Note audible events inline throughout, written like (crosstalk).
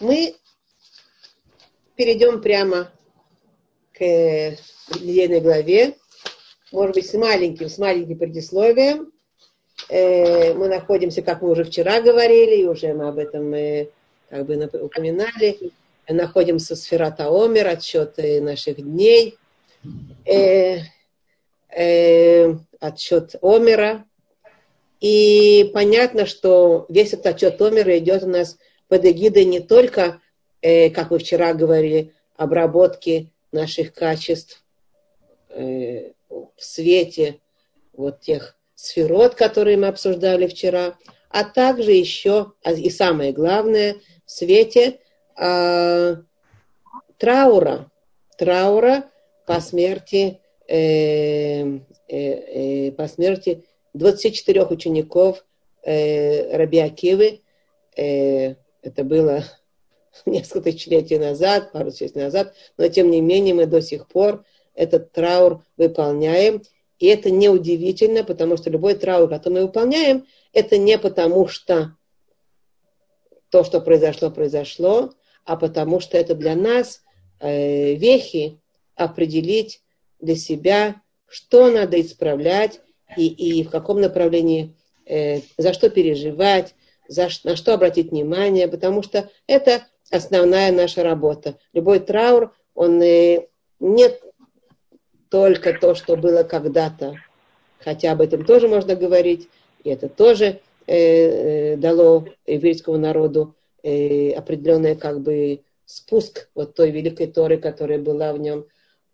мы перейдем прямо к недельной главе, может быть, с маленьким, с маленьким предисловием. Э, мы находимся, как мы уже вчера говорили, и уже мы об этом мы как бы упоминали, находимся в сферата Омер, отсчет наших дней, э, э, отсчет Омера. И понятно, что весь этот отчет Омера идет у нас под эгидой не только, э, как вы вчера говорили, обработки наших качеств э, в свете вот тех сферот, которые мы обсуждали вчера, а также еще, а, и самое главное, в свете э, траура, траура по смерти, э, э, э, по смерти 24 учеников э, Раби Акивы. Э, это было (laughs) несколько тысячелетий назад, пару тысяч назад, но тем не менее мы до сих пор этот траур выполняем. И это неудивительно, потому что любой траур, который мы выполняем, это не потому что то, что произошло, произошло, а потому что это для нас э, вехи определить для себя, что надо исправлять и, и в каком направлении, э, за что переживать, за, на что обратить внимание, потому что это основная наша работа. Любой траур, он э, нет только то, что было когда-то, хотя об этом тоже можно говорить, и это тоже э, э, дало еврейскому народу э, определенный как бы спуск вот той великой Торы, которая была в нем.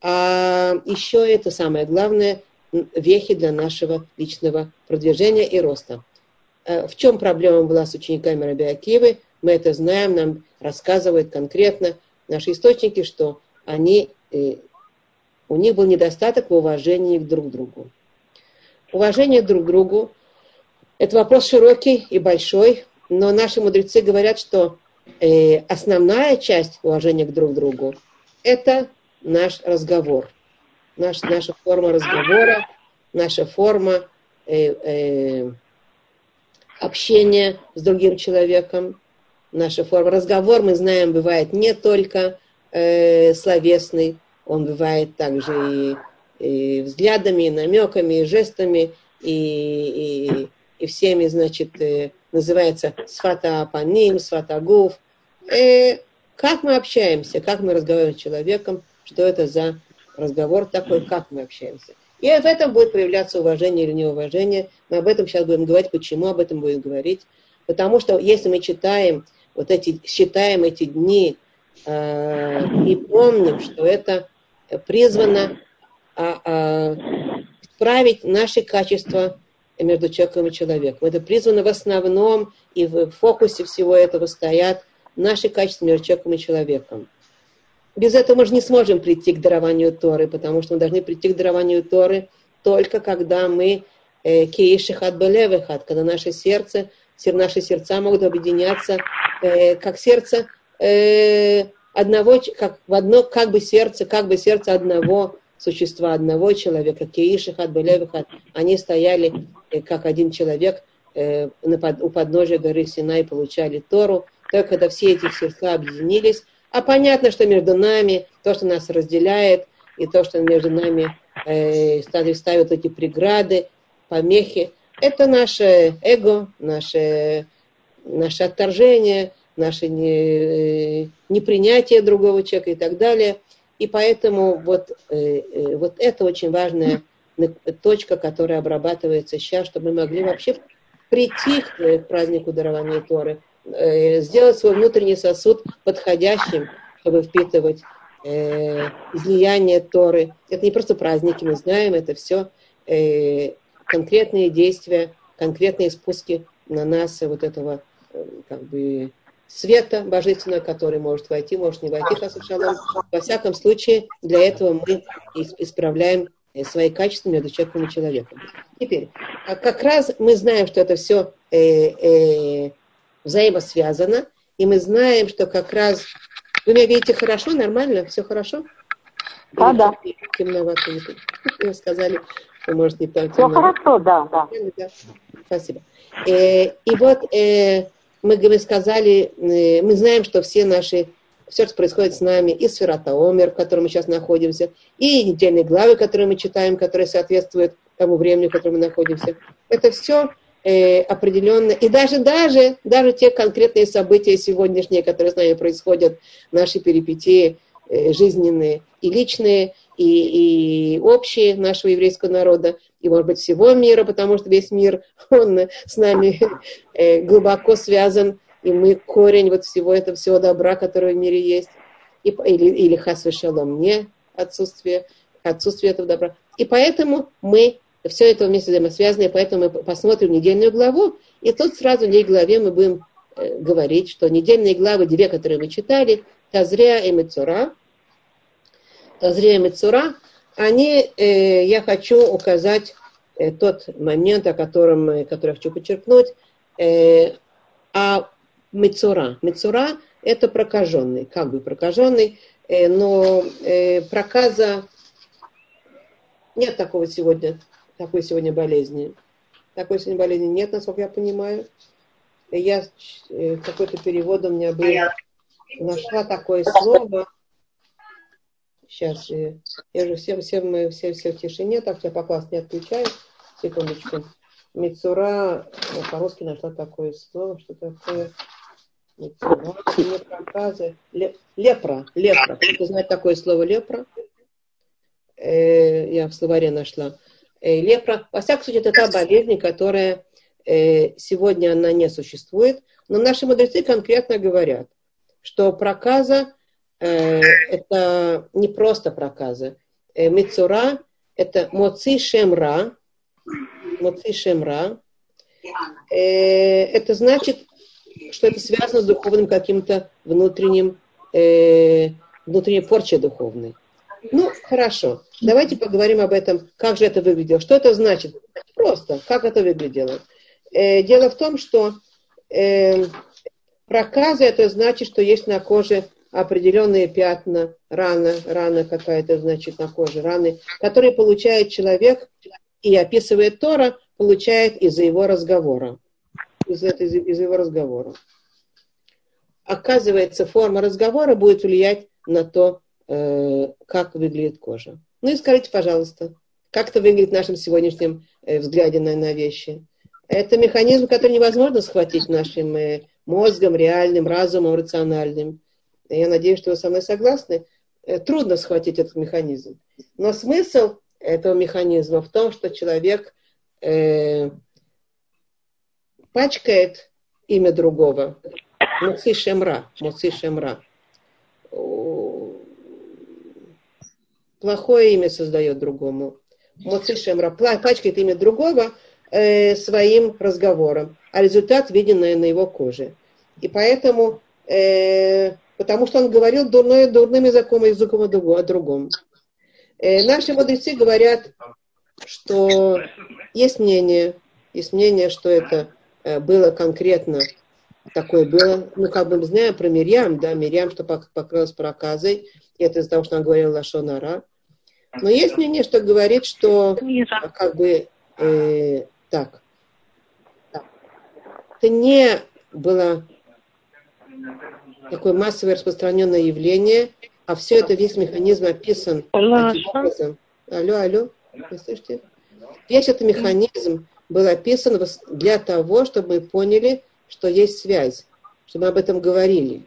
А еще это самое главное, вехи для нашего личного продвижения и роста. Э, в чем проблема была с учениками Раби Акивы? Мы это знаем, нам рассказывают конкретно наши источники, что они э, у них был недостаток в уважении друг к другу. Уважение друг к другу – это вопрос широкий и большой, но наши мудрецы говорят, что э, основная часть уважения к друг другу – это наш разговор, наш, наша форма разговора, наша форма э, э, общения с другим человеком, наша форма. Разговор, мы знаем, бывает не только э, словесный, он бывает также и, и взглядами, и намеками, и жестами, и, и, и всеми, значит, э, называется свата паним, свата гуф. Э, как мы общаемся, как мы разговариваем с человеком, что это за разговор такой, как мы общаемся. И в этом будет проявляться уважение или неуважение. Мы об этом сейчас будем говорить, почему об этом будем говорить. Потому что если мы читаем вот эти, считаем эти дни э, и помним, что это призвано э, э, исправить наши качества между человеком и человеком. Это призвано в основном и в фокусе всего этого стоят наши качества между человеком и человеком. Без этого мы же не сможем прийти к дарованию Торы, потому что мы должны прийти к дарованию Торы только когда мы э, кейшихат белевихат, когда наше сердце, наши сердца могут объединяться э, как сердце э, одного, как в одно, как бы сердце, как бы сердце одного существа, одного человека, Кейшихат, Белевихат, они стояли как один человек у подножия горы Синай, получали Тору, только когда все эти сердца объединились, а понятно, что между нами, то, что нас разделяет, и то, что между нами э, ставят эти преграды, помехи, это наше эго, наше, наше отторжение, наше не, непринятие другого человека и так далее. И поэтому вот, э, э, вот это очень важная точка, которая обрабатывается сейчас, чтобы мы могли вообще прийти к празднику дарования Торы, э, сделать свой внутренний сосуд подходящим, чтобы впитывать излияние Торы. Это не просто праздники, мы знаем, это все конкретные действия, конкретные спуски на нас вот этого как бы света божественного, который может войти, может не войти, шалом. Во всяком случае, для этого мы исправляем э, свои качества между человеком и человеком. Теперь, а как раз мы знаем, что это все э, э, взаимосвязано, и мы знаем, что как раз... Вы меня видите хорошо, нормально, все хорошо? Да, да. Темновато. Вы сказали, что может не так Все хорошо, да, да. Спасибо. Э, и вот... Э, мы, мы сказали, э, мы знаем, что все наши, все, что происходит с нами, и Сферата Омер, в котором мы сейчас находимся, и недельные главы, которые мы читаем, которые соответствуют тому времени, в котором мы находимся, это все э, определенно, и даже, даже, даже те конкретные события сегодняшние, которые с нами происходят, наши перипетии э, жизненные и личные, и, и общие нашего еврейского народа, и, может быть, всего мира, потому что весь мир, (laughs) он с нами э, глубоко связан, и мы корень вот всего этого, всего добра, которое в мире есть, и, или, или хас не отсутствие, отсутствие этого добра. И поэтому мы все это вместе взаимосвязано, и поэтому мы посмотрим недельную главу, и тут сразу в ней главе мы будем э, говорить, что недельные главы, две, которые мы читали, Тазрия и Мецура, Тазрия и Мецура, они, э, я хочу указать э, тот момент, о котором, э, который я хочу подчеркнуть, э, а Мецура. Мецура – это прокаженный, как бы прокаженный, э, но проказа нет такого сегодня такой сегодня болезни. Такой сегодня болезни нет, насколько я понимаю. Я э, какой-то перевод у меня был, нашла такое слово. Сейчас, э, я же всем, всем, мы все, все в тишине, так я пока вас не отключаю. Секундочку. Мицура, по-русски нашла такое слово, что такое Мицура, не проказы. Лепра, лепра. Кто знает такое слово лепра? Э, я в словаре нашла. Э, лепра. Во всяком случае, это та болезнь, которая э, сегодня она не существует. Но наши мудрецы конкретно говорят, что проказа э, это не просто проказа. Мицура это моци шемра. Моци шемра. Это значит, что это связано с духовным каким-то внутренним, внутренней порчей духовной. Ну, хорошо. Давайте поговорим об этом, как же это выглядело. Что это значит? Просто, как это выглядело. Э, дело в том, что э, проказы это значит, что есть на коже определенные пятна, рана, рана какая-то, значит, на коже, раны, которые получает человек и описывает Тора, получает из-за его разговора. Из, из, из его разговора. Оказывается, форма разговора будет влиять на то, Э, как выглядит кожа. Ну и скажите, пожалуйста, как это выглядит в нашем сегодняшнем э, взгляде на, на вещи. Это механизм, который невозможно схватить нашим э, мозгом, реальным, разумом, рациональным. Я надеюсь, что вы со мной согласны. Трудно схватить этот механизм. Но смысл этого механизма в том, что человек э, пачкает имя другого. Муци Шемра. Муци Шемра плохое имя создает другому. Моци Шемра пачкает имя другого э, своим разговором, а результат виден на, на его коже. И поэтому, э, потому что он говорил дурное, дурным языком, языком о другом. Э, наши мудрецы говорят, что есть мнение, есть мнение, что это э, было конкретно такое было. Ну, как бы мы знаем про Мирьям, да, Мирьям, что покрылась проказой, и это из-за того, что она говорила Лашонара. Но есть мнение, что говорит, что как бы э, так. Это не было такое массовое распространенное явление, а все это, весь механизм описан таким образом. Алло, алло, вы слышите? Весь этот механизм был описан для того, чтобы мы поняли, что есть связь, чтобы мы об этом говорили,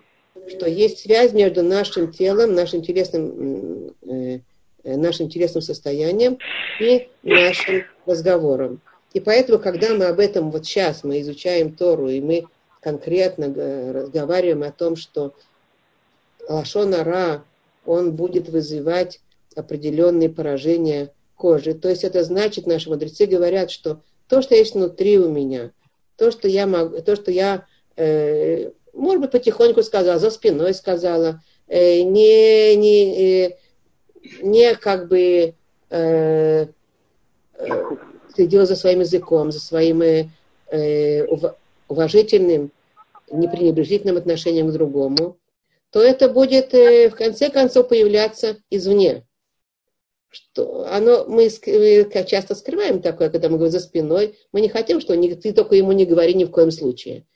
что есть связь между нашим телом, нашим телесным э, Э, нашим телесным состоянием и нашим разговором. И поэтому, когда мы об этом вот сейчас, мы изучаем Тору, и мы конкретно разговариваем о том, что Лашона Ра, он будет вызывать определенные поражения кожи. То есть это значит, наши мудрецы говорят, что то, что есть внутри у меня, то, что я, могу, то, что я э, может быть, потихоньку сказала, за спиной сказала, э, не, не, э, не как бы э, э, за своим языком, за своим э, уважительным, непренебрежительным отношением к другому, то это будет э, в конце концов появляться извне. Что оно, мы, мы часто скрываем такое, когда мы говорим за спиной. Мы не хотим, что не, ты только ему не говори ни в коем случае.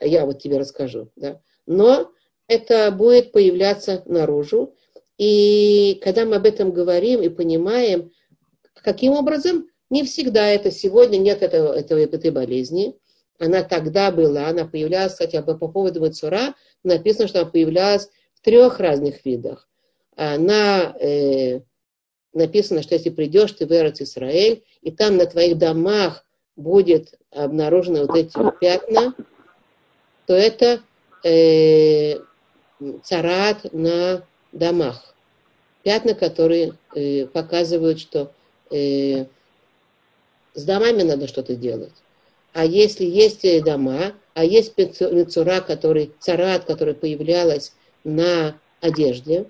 я вот тебе расскажу. Да? Но это будет появляться наружу. И когда мы об этом говорим и понимаем, каким образом, не всегда это сегодня, нет этого, этого, этой болезни. Она тогда была, она появлялась, кстати, по поводу Мацура, написано, что она появлялась в трех разных видах. Она, э, написано, что если придешь ты в Исраэль, и там на твоих домах будет обнаружены вот эти пятна, то это э, царат на домах. Пятна, которые э, показывают, что э, с домами надо что-то делать. А если есть дома, а есть мецура, который, царат, который появлялась на одежде,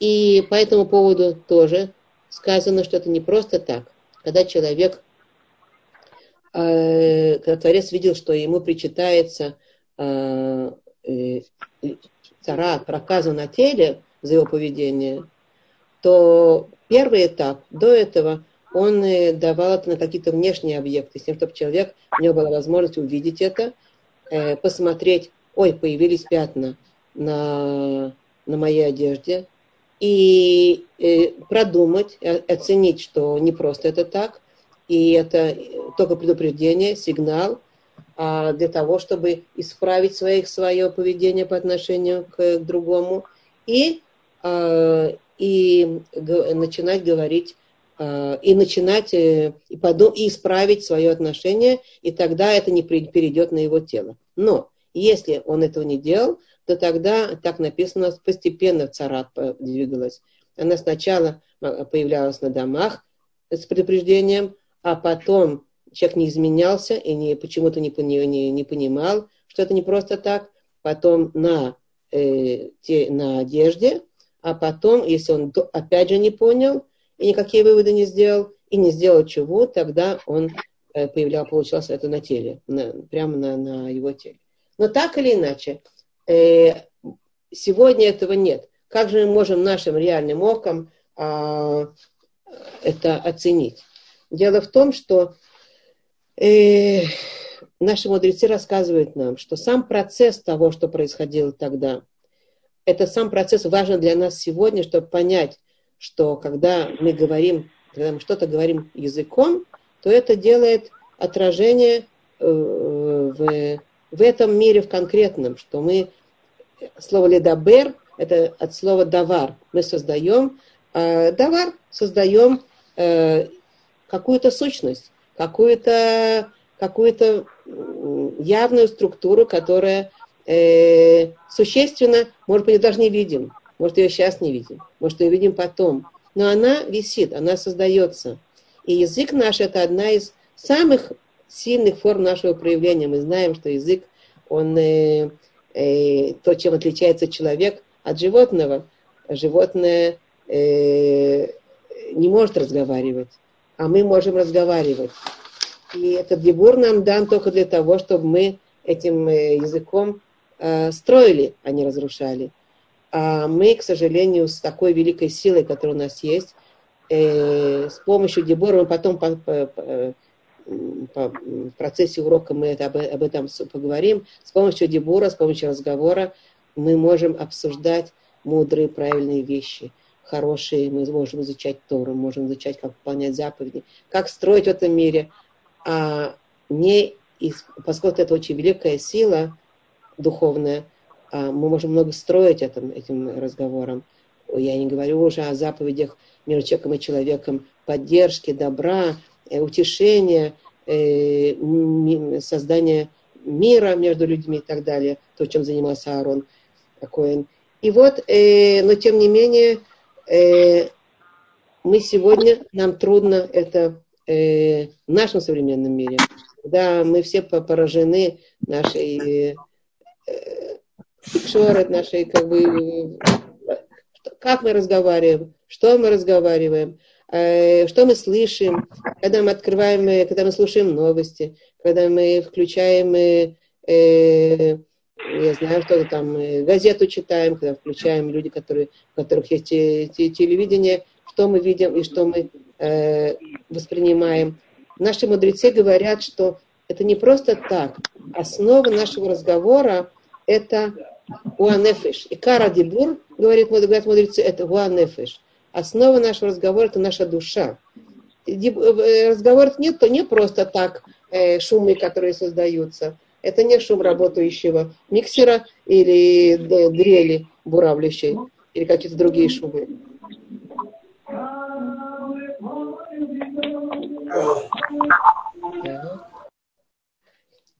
и по этому поводу тоже сказано, что это не просто так. Когда человек, э, когда Творец видел, что ему причитается э, э, царат, проказа на теле за его поведение, то первый этап до этого он э, давал это на какие-то внешние объекты, с тем, чтобы человек, у него была возможность увидеть это, э, посмотреть, ой, появились пятна на, на моей одежде, и э, продумать, оценить, что не просто это так, и это только предупреждение, сигнал а для того, чтобы исправить своих, свое поведение по отношению к, к другому. И, и начинать говорить а, и начинать и, подум, и исправить свое отношение, и тогда это не перейдет на его тело. Но если он этого не делал, то тогда, так написано, постепенно царат двигалась. Она сначала а, появлялась на домах с предупреждением, а потом человек не изменялся и не, почему-то не, не, не понимал, что это не просто так, потом на, э, те, на одежде, а потом, если он опять же не понял и никакие выводы не сделал, и не сделал чего, тогда он э, появлял, получался это на теле, на, прямо на, на его теле. Но так или иначе, Э, сегодня этого нет. Как же мы можем нашим реальным оком а, это оценить? Дело в том, что э, наши мудрецы рассказывают нам, что сам процесс того, что происходило тогда, это сам процесс важен для нас сегодня, чтобы понять, что когда мы говорим, когда мы что-то говорим языком, то это делает отражение э, в в этом мире в конкретном, что мы, слово ледабер, это от слова давар, мы создаем, э, давар, создаем э, какую-то сущность, какую-то какую-то явную структуру, которая э, существенно, может быть, даже не видим, может, ее сейчас не видим, может, ее видим потом, но она висит, она создается. И язык наш – это одна из самых сильных форм нашего проявления. Мы знаем, что язык, он э, э, то, чем отличается человек от животного. Животное э, не может разговаривать, а мы можем разговаривать. И этот дебур нам дан только для того, чтобы мы этим э, языком строили, а не разрушали. А мы, к сожалению, с такой великой силой, которая у нас есть, э, с помощью дебора мы потом по, по, по, в процессе урока мы это, об, об этом поговорим. С помощью дебура, с помощью разговора мы можем обсуждать мудрые, правильные вещи, хорошие. Мы можем изучать Тору, можем изучать, как выполнять заповеди, как строить в этом мире. А не, поскольку это очень великая сила духовная, а мы можем много строить этим, этим разговором. Я не говорю уже о заповедях между человеком и человеком, поддержки, добра, Э, утешение, э, создание мира между людьми и так далее, то, чем занимался Аарон Коэн. И вот, э, но тем не менее, мы сегодня, нам трудно это в нашем современном мире, да, мы все поражены нашей шорот, нашей, как бы, как мы разговариваем, что мы разговариваем, Э, что мы слышим, когда мы открываем, э, когда мы слушаем новости, когда мы включаем, э, я знаю, что там, газету читаем, когда включаем люди, которые, у которых есть телевидение, что мы видим и что мы воспринимаем. Наши мудрецы говорят, что это не просто так. Основа нашего разговора – это уанефиш. И кара дебур, говорит, говорят мудрецы, это уанефиш. Основа нашего разговора – это наша душа. Э, разговор нет, то не просто так э, шумы, которые создаются. Это не шум работающего миксера или дрели буравлящей, или какие-то другие шумы.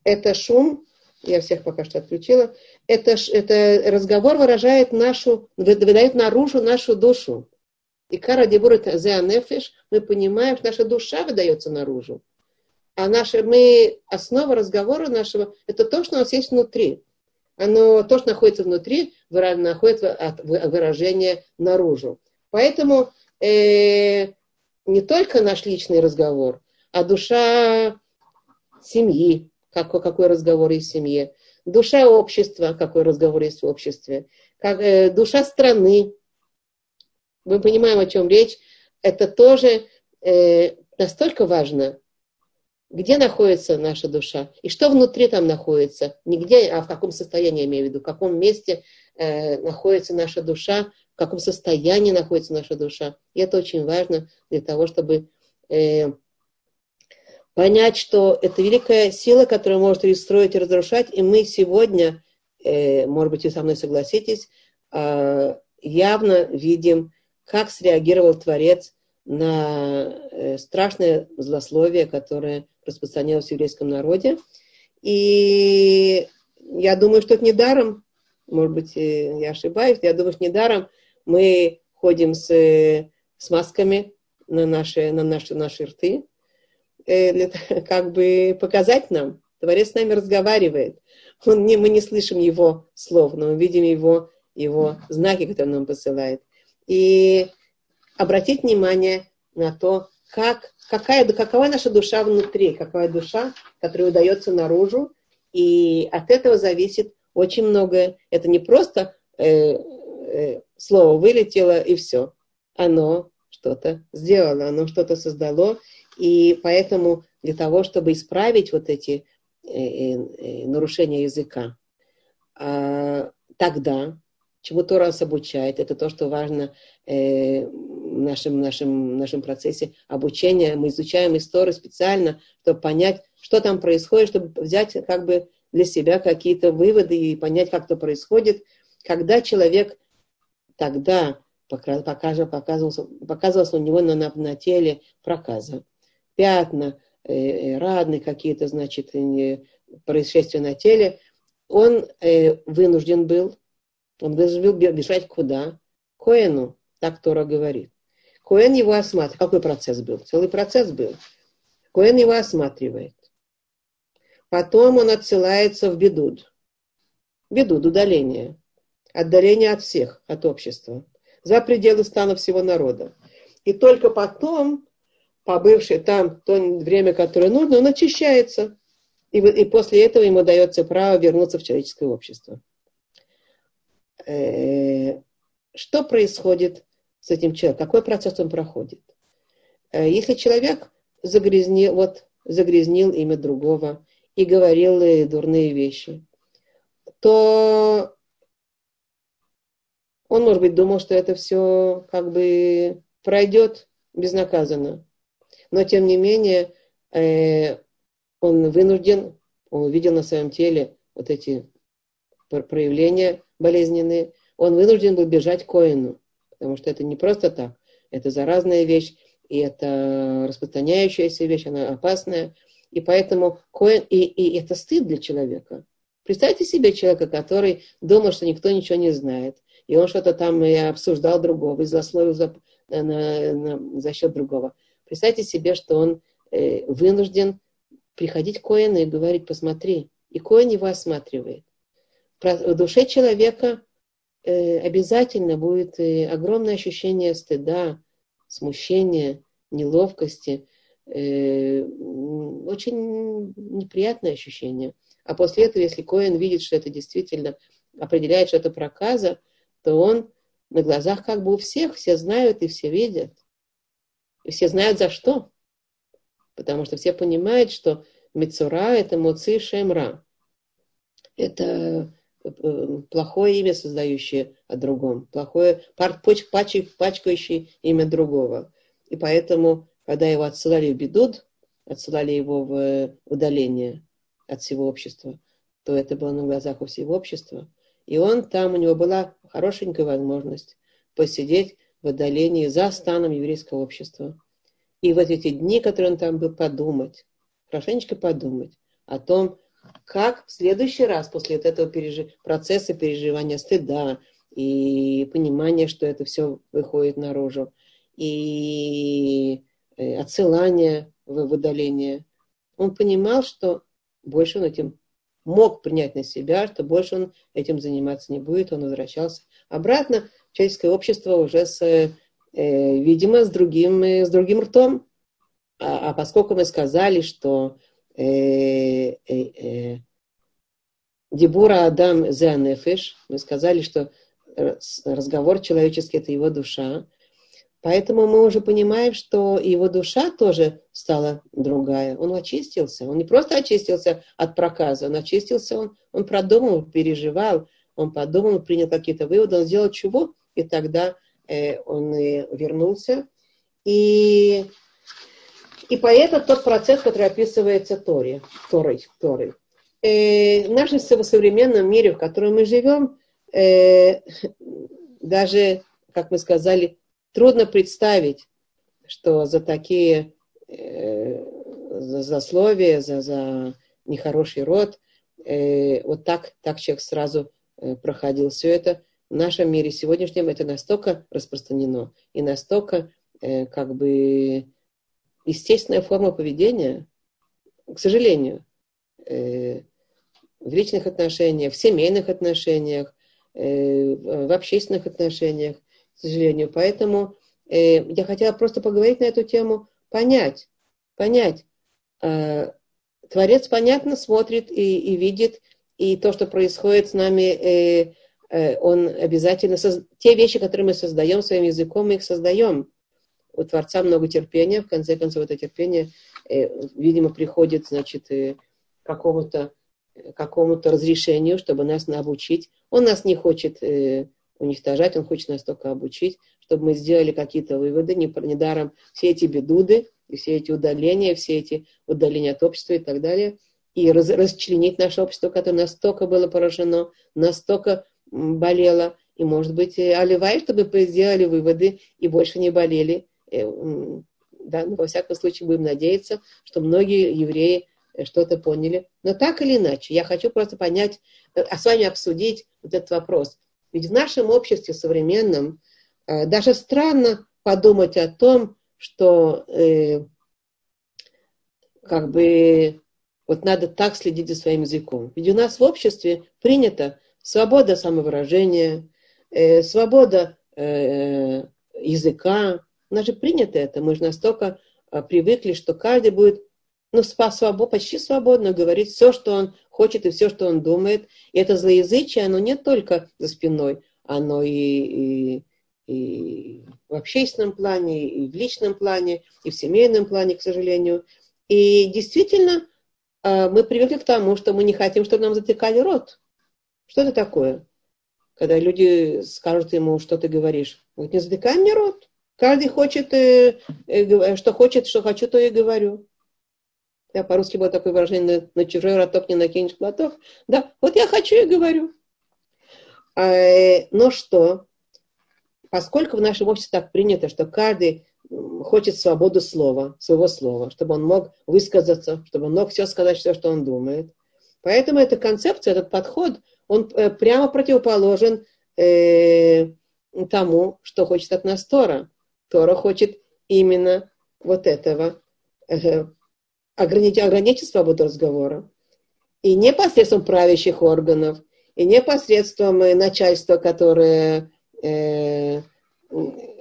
Это шум, я всех пока что отключила, это, это разговор выражает нашу, выдает наружу нашу душу. И кара зеанефиш, мы понимаем, что наша душа выдается наружу. А наша, мы, основа разговора нашего, это то, что у нас есть внутри. Оно, то, что находится внутри, находит от выражения наружу. Поэтому э, не только наш личный разговор, а душа семьи, какой, какой разговор есть в семье, душа общества, какой разговор есть в обществе, как, э, душа страны. Мы понимаем, о чем речь. Это тоже э, настолько важно, где находится наша душа и что внутри там находится. Не где, а в каком состоянии, я имею в виду, в каком месте э, находится наша душа, в каком состоянии находится наша душа. И это очень важно для того, чтобы э, понять, что это великая сила, которая может строить и разрушать. И мы сегодня, э, может быть, вы со мной согласитесь, э, явно видим, как среагировал Творец на э, страшное злословие, которое распространялось в еврейском народе. И я думаю, что это не даром, может быть, э, я ошибаюсь, я думаю, что не даром мы ходим с, с масками на наши, на наши, наши рты, Э, (laughs) как бы показать нам. Творец с нами разговаривает. Он не, мы не слышим его слов, но мы видим его, его знаки, которые он нам посылает. И обратить внимание на то, как, какая, какова наша душа внутри, какая душа, которая удается наружу. И от этого зависит очень многое. Это не просто э, э, слово вылетело и все. Оно что-то сделало, оно что-то создало. И поэтому для того, чтобы исправить вот эти э, э, э, нарушения языка, э, тогда, чему Тора нас обучает, это то, что важно в нашем, нашем, нашем процессе обучения. Мы изучаем историю специально, чтобы понять, что там происходит, чтобы взять как бы для себя какие-то выводы и понять, как это происходит, когда человек тогда показывался, показывался у него на, на, на теле проказа пятна, э, э, раны какие-то, значит, происшествия на теле, он э, вынужден был, он должен был бежать куда? Коэну, так Тора говорит. Коэн его осматривает. Какой процесс был? Целый процесс был. Коэн его осматривает. Потом он отсылается в бедуд. Бедуд, удаление. Отдаление от всех, от общества. За пределы стана всего народа. И только потом побывший там то время, которое нужно, он очищается. И, и после этого ему дается право вернуться в человеческое общество. Э, что происходит с этим человеком? Какой процесс он проходит? Э, если человек загрязнил, вот, загрязнил имя другого и говорил дурные вещи, то он, может быть, думал, что это все как бы пройдет безнаказанно но тем не менее э, он вынужден, он увидел на своем теле вот эти проявления болезненные, он вынужден был бежать к Коину, потому что это не просто так, это заразная вещь, и это распространяющаяся вещь, она опасная, и поэтому Коин, и, и это стыд для человека. Представьте себе человека, который думал, что никто ничего не знает, и он что-то там и обсуждал другого, и злословил за, на, на, за счет другого. Представьте себе, что он э, вынужден приходить к Коэну и говорить, посмотри. И Коэн его осматривает. В душе человека э, обязательно будет э, огромное ощущение стыда, смущения, неловкости. Очень неприятное ощущение. А после этого, если Коэн видит, что это действительно определяет, что это проказа, то он на глазах как бы у всех, все знают и все видят. И все знают за что. Потому что все понимают, что Мецура – это Муци Шемра. Это э, плохое имя, создающее о другом, плохое, пачкающее имя другого. И поэтому, когда его отсылали в бедуд, отсылали его в удаление от всего общества, то это было на глазах у всего общества. И он там, у него была хорошенькая возможность посидеть в отдалении за станом еврейского общества. И вот эти дни, которые он там был, подумать, хорошенечко подумать о том, как в следующий раз после этого пережи... процесса переживания стыда и понимания, что это все выходит наружу, и э, отсылания в удаление, он понимал, что больше он этим мог принять на себя, что больше он этим заниматься не будет, он возвращался обратно человеческое общество уже с, э, видимо, с другим, э, с другим ртом. А, а поскольку мы сказали, что э, э, э, Дебура Адам Зеанефиш, мы сказали, что разговор человеческий – это его душа, Поэтому мы уже понимаем, что его душа тоже стала другая. Он очистился. Он не просто очистился от проказа, он очистился, он, он продумал, переживал, он подумал, принял какие-то выводы, он сделал чего, и тогда э, он э, вернулся. И, и поэтому тот процесс, который описывается Торе, Торой, Торой. Э, в нашем современном мире, в котором мы живем, э, даже, как мы сказали, Трудно представить, что за такие э, за засловия, за, за нехороший род, э, вот так, так человек сразу э, проходил все это. В нашем мире сегодняшнем это настолько распространено и настолько э, как бы естественная форма поведения, к сожалению, э, в личных отношениях, в семейных отношениях, э, в общественных отношениях, к сожалению. Поэтому э, я хотела просто поговорить на эту тему, понять, понять. Э, Творец, понятно, смотрит и, и видит, и то, что происходит с нами, э, он обязательно... Соз... Те вещи, которые мы создаем своим языком, мы их создаем. У Творца много терпения, в конце концов, это терпение, э, видимо, приходит, значит, э, какому-то какому-то разрешению, чтобы нас обучить. Он нас не хочет э, уничтожать, он хочет нас только обучить, чтобы мы сделали какие-то выводы. Недаром все эти бедуды, и все эти удаления, все эти удаления от общества и так далее, и раз, расчленить наше общество, которое настолько было поражено, настолько болело, и, может быть, оливай, чтобы сделали выводы и больше не болели. Э, да, но, во всяком случае, будем надеяться, что многие евреи э, что-то поняли. Но так или иначе, я хочу просто понять, э, а с вами обсудить вот этот вопрос. Ведь в нашем обществе современном э, даже странно подумать о том, что э, как бы вот надо так следить за своим языком. Ведь у нас в обществе принято свобода самовыражения, э, свобода э, языка. У нас же принято это. Мы же настолько э, привыкли, что каждый будет ну, свобод, почти свободно говорить все, что он хочет и все, что он думает. И это злоязычие, оно не только за спиной, оно и, и, и в общественном плане, и в личном плане, и в семейном плане, к сожалению. И действительно, а, мы привыкли к тому, что мы не хотим, чтобы нам затыкали рот. Что это такое? Когда люди скажут ему, что ты говоришь. Вот не затыкай мне рот. Каждый хочет, э, э, что хочет, что хочу, то и говорю. Я по-русски было такое выражение, на, на чужой роток не накинешь платок. Да, вот я хочу и говорю. А, но что? Поскольку в нашем обществе так принято, что каждый хочет свободу слова, своего слова, чтобы он мог высказаться, чтобы он мог все сказать, все, что он думает. Поэтому эта концепция, этот подход, он э, прямо противоположен э, тому, что хочет от нас Тора. Тора хочет именно вот этого э, ограничить, ограничить свободу разговора. И не посредством правящих органов, и не посредством э, начальства, которое э,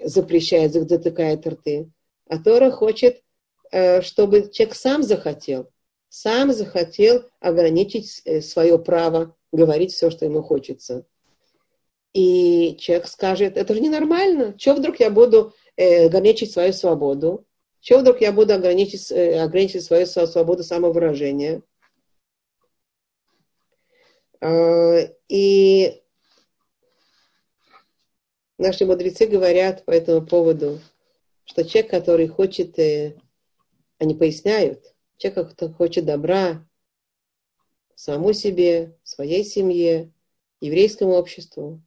запрещает, затыкает рты. А Тора хочет, э, чтобы человек сам захотел, сам захотел ограничить э, свое право говорить все, что ему хочется. И человек скажет, это же ненормально, что вдруг я буду э, ограничить свою свободу? Чего вдруг я буду ограничить, э, ограничить свою свободу самовыражения? А, и наши мудрецы говорят по этому поводу, что человек, который хочет, э, они поясняют, человек, который хочет добра самому себе, своей семье, еврейскому обществу,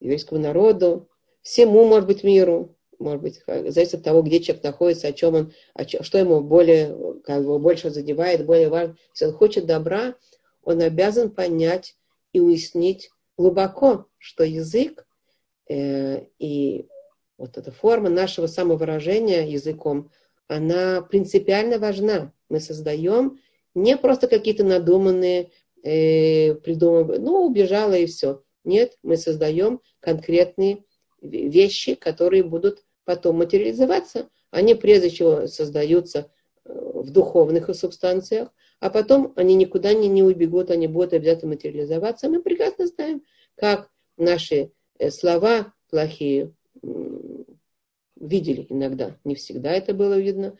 еврейскому народу, всему, может быть, миру, может быть, зависит от того, где человек находится, о чем он, о чем, что ему более, как бы больше задевает, более важно. Если он хочет добра, он обязан понять и уяснить глубоко, что язык э, и вот эта форма нашего самовыражения языком, она принципиально важна. Мы создаем не просто какие-то надуманные, э, придумываем, ну, убежала и все. Нет, мы создаем конкретные вещи, которые будут потом материализоваться. Они прежде всего создаются э, в духовных субстанциях, а потом они никуда не, не убегут, они будут обязательно материализоваться. Мы прекрасно знаем, как наши э, слова плохие видели иногда, не всегда это было видно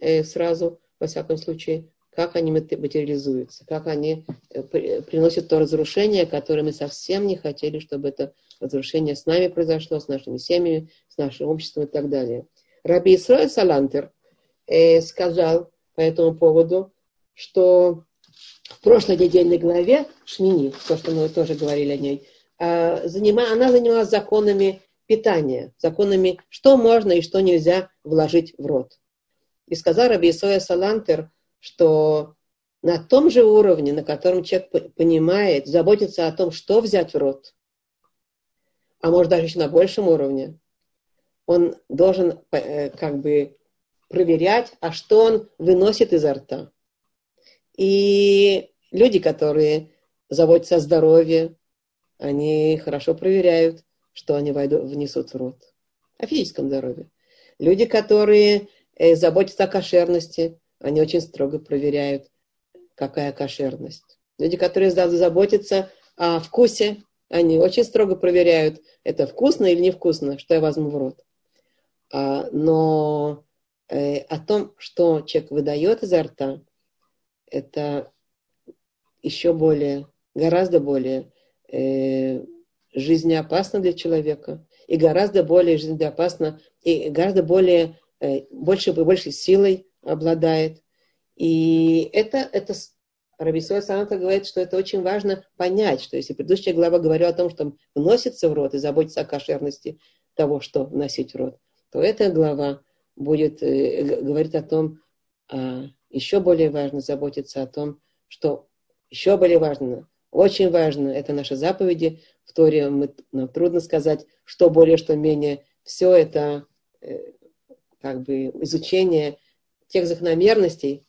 э, сразу, во всяком случае, как они материализуются, как они приносят то разрушение, которое мы совсем не хотели, чтобы это разрушение с нами произошло, с нашими семьями, с нашим обществом и так далее. Раби Исраиль Салантер э, сказал по этому поводу, что в прошлой недельной главе Шмини, то, что мы тоже говорили о ней, э, она занималась законами питания, законами, что можно и что нельзя вложить в рот. И сказал Раби Исоя Салантер, что на том же уровне, на котором человек понимает, заботится о том, что взять в рот, а может даже еще на большем уровне, он должен э, как бы проверять, а что он выносит изо рта. И люди, которые заботятся о здоровье, они хорошо проверяют, что они войдут, внесут в рот. О физическом здоровье. Люди, которые э, заботятся о кошерности, они очень строго проверяют, какая кошерность. Люди, которые заботятся о вкусе, они очень строго проверяют, это вкусно или невкусно, что я возьму в рот. А, но э, о том, что человек выдает изо рта, это еще более, гораздо более э, жизнеопасно для человека и гораздо более жизнеопасно и гораздо более э, больше большей силой обладает. И это, это Рабисуа Саната говорит, что это очень важно понять, что если предыдущая глава говорила о том, что вносится в рот и заботится о кошерности того, что вносить в рот, то эта глава будет э, говорить о том, а, еще более важно заботиться о том, что еще более важно, очень важно, это наши заповеди. В Торе мы, нам трудно сказать, что более, что менее. Все это э, как бы изучение тех закономерностей,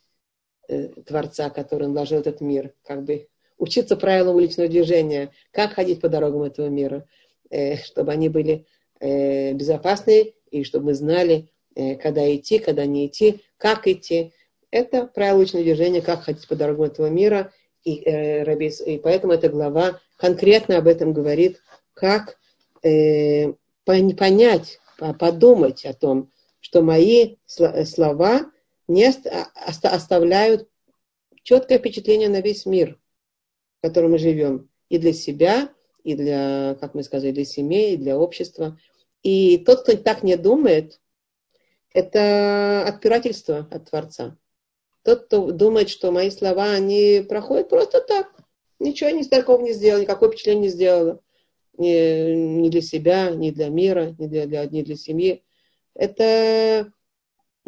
Э, Творца, который он вложил в этот мир, как бы учиться правилам уличного движения, как ходить по дорогам этого мира, э, чтобы они были э, безопасны и чтобы мы знали, когда идти, когда не идти, как идти. Это правило уличного движения, как ходить по дорогам этого мира. И, и поэтому эта глава конкретно об этом говорит, как понять, подумать о том, что мои слова не оставляют четкое впечатление на весь мир, в котором мы живем. И для себя, и для, как мы сказали, для семей, и для общества. И тот, кто так не думает, это отпирательство от Творца. Тот, кто думает, что мои слова, они проходят просто так. Ничего не такого не сделал, никакое впечатление не сделала. Ни, ни для себя, ни для мира, ни для, для, ни для семьи. Это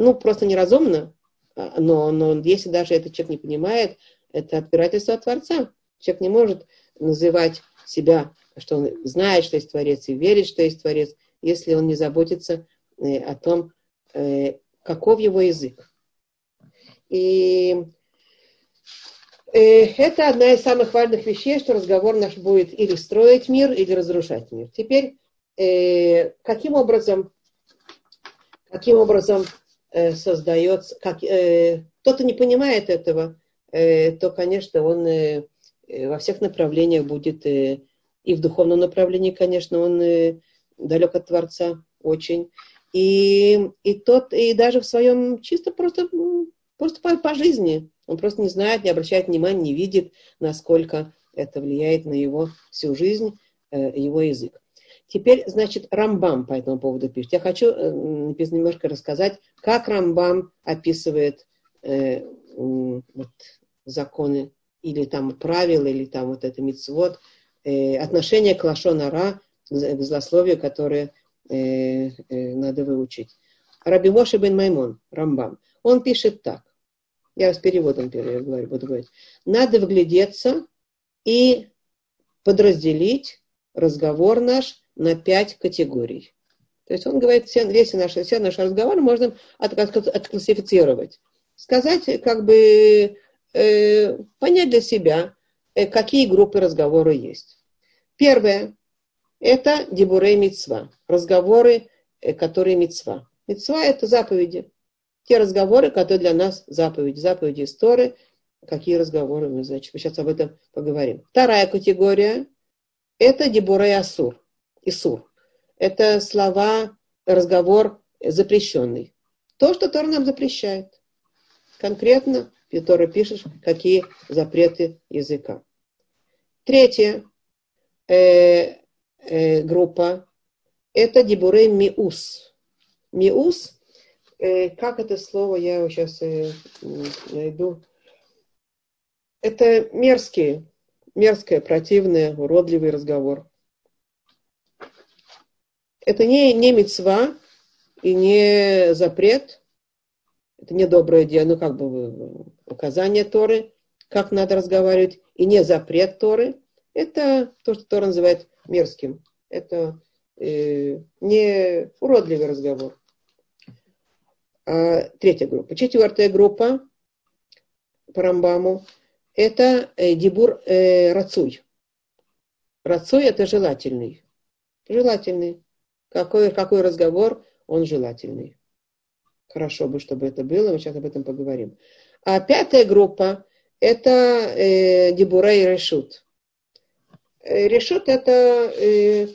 ну, просто неразумно, а, но, но если даже этот человек не понимает, это отпирательство от Творца. Человек не может называть себя, что он знает, что есть Творец, и верит, что есть Творец, если он не заботится э, о том, э, каков его язык. И э, это одна из самых важных вещей, что разговор наш будет или строить мир, или разрушать мир. Теперь, каким образом, каким образом создается, как э, кто-то не понимает этого, э, то, конечно, он э, э, во всех направлениях будет, э, и в духовном направлении, конечно, он э, далек от Творца очень. И, и тот, и даже в своем чисто просто, просто по, по жизни. Он просто не знает, не обращает внимания, не видит, насколько это влияет на его всю жизнь, э, его язык. Теперь, значит, Рамбам по этому поводу пишет. Я хочу э, немножко рассказать, как Рамбам описывает э, вот, законы или там правила, или там вот это мицвод, э, отношение к лашонара, к злословию, которое э, э, надо выучить. Раби Моше бен Маймон, Рамбам, он пишет так. Я с переводом говорю, буду говорить. Надо вглядеться и подразделить разговор наш на пять категорий. То есть он говорит, все, весь наш, все наши разговоры можно от, от, отклассифицировать. Сказать, как бы э, понять для себя, э, какие группы разговора есть. Первое – это дебурей мецва, разговоры, э, которые мецва. Мецва – это заповеди. Те разговоры, которые для нас заповеди. Заповеди истории, какие разговоры мы, значит, мы сейчас об этом поговорим. Вторая категория – это дебурей асур, исур. Это слова, разговор запрещенный. То, что Тор нам запрещает. Конкретно Тора пишет, какие запреты языка. Третья э, э, группа – это дебурей миус. Миус, э, как это слово, я его сейчас э, найду. Это мерзкий, мерзкое, противное, уродливый разговор. Это не, не мецва и не запрет, это не доброе дело, ну как бы указание Торы, как надо разговаривать, и не запрет Торы. Это то, что Тора называет мерзким. Это э, не уродливый разговор. А, третья группа. Четвертая группа по Рамбаму – это э, дебур э, рацуй. Рацуй – это желательный. Желательный. Какой, какой разговор, он желательный. Хорошо бы, чтобы это было, мы сейчас об этом поговорим. А пятая группа – это э, Дебура и Решут. Э, решут – это, э,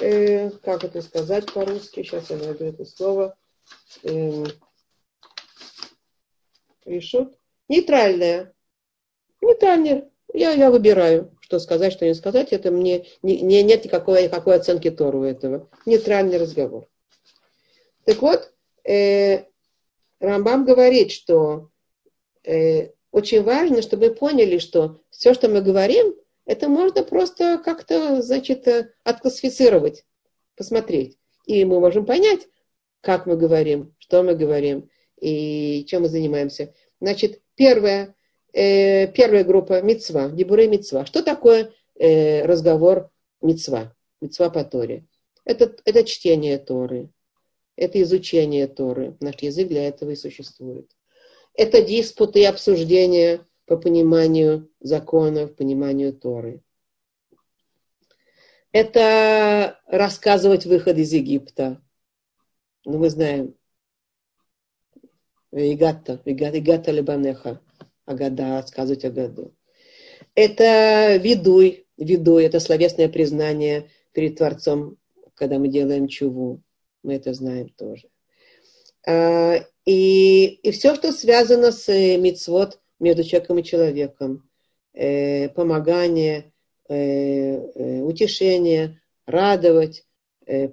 э, как это сказать по-русски, сейчас я найду это слово. Э, решут. Нейтральная. Нейтральная. Я, я выбираю, что сказать, что не сказать. Это мне не, не, нет никакой, никакой оценки Тору этого. Нейтральный разговор. Так вот, э, Рамбам говорит, что э, очень важно, чтобы мы поняли, что все, что мы говорим, это можно просто как-то, значит, э, отклассифицировать, посмотреть. И мы можем понять, как мы говорим, что мы говорим и чем мы занимаемся. Значит, первая, э, первая группа мецва, дебуры мецва. Что такое э, разговор мецва, мецва по Торе? Это, это чтение Торы, это изучение Торы. Наш язык для этого и существует. Это диспуты и обсуждения по пониманию законов, пониманию Торы. Это рассказывать выход из Египта. Ну, мы знаем. Игата, Игата Лебанеха. Агада, рассказывать о году. Это видуй, видуй, это словесное признание перед Творцом, когда мы делаем чуву. Мы это знаем тоже. А, и, и все, что связано с э, мицвод между человеком и человеком, э, помогание, э, утешение, радовать,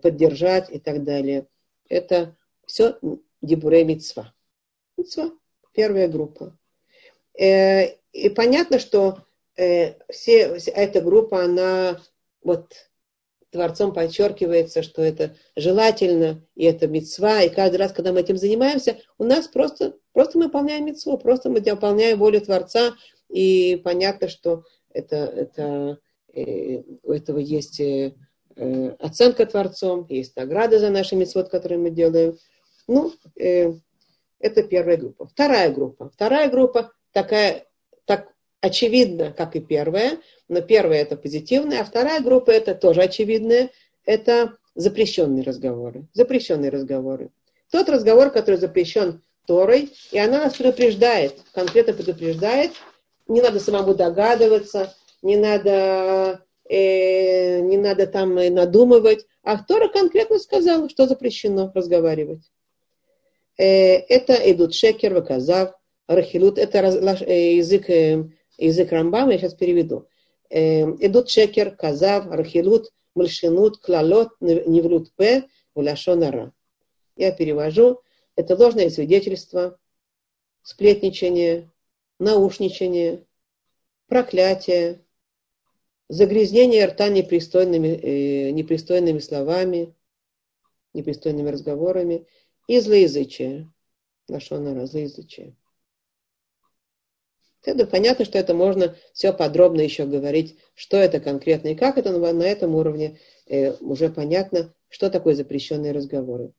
поддержать и так далее, это все дебуре мицва. Мицва, первая группа. Э, и понятно, что э, все, эта группа, она вот Творцом подчеркивается, что это желательно, и это мецва, и каждый раз, когда мы этим занимаемся, у нас просто, просто мы выполняем мецву, просто мы выполняем волю Творца, и понятно, что это, это, э, у этого есть оценка Творцом, есть награда за наши мецвод, которые мы делаем. Ну, это первая группа. Вторая группа. Вторая группа такая, так, очевидно, как и первая, но первая это позитивная, а вторая группа это тоже очевидная, это запрещенные разговоры. Запрещенные разговоры. Тот разговор, который запрещен Торой, и она нас предупреждает, конкретно предупреждает, не надо самому догадываться, не надо э, не надо там надумывать. А Тора конкретно сказала, что запрещено разговаривать. Э, это идут шекер, ваказав, рахилут. Это э, язык, э, язык Рамбама, я сейчас переведу. Э, идут шекер, казав, рахилут, мальшинут, клалот, невлют п, вляшонара. Я перевожу. Это ложное свидетельство, сплетничание, наушничание, проклятие, загрязнение рта непристойными, э, непристойными словами, непристойными разговорами и злоязычие. Лашонара, злоязычие. Это понятно, что это можно все подробно еще говорить, что это конкретно и как это на этом уровне э, уже понятно, что такое запрещенные разговоры.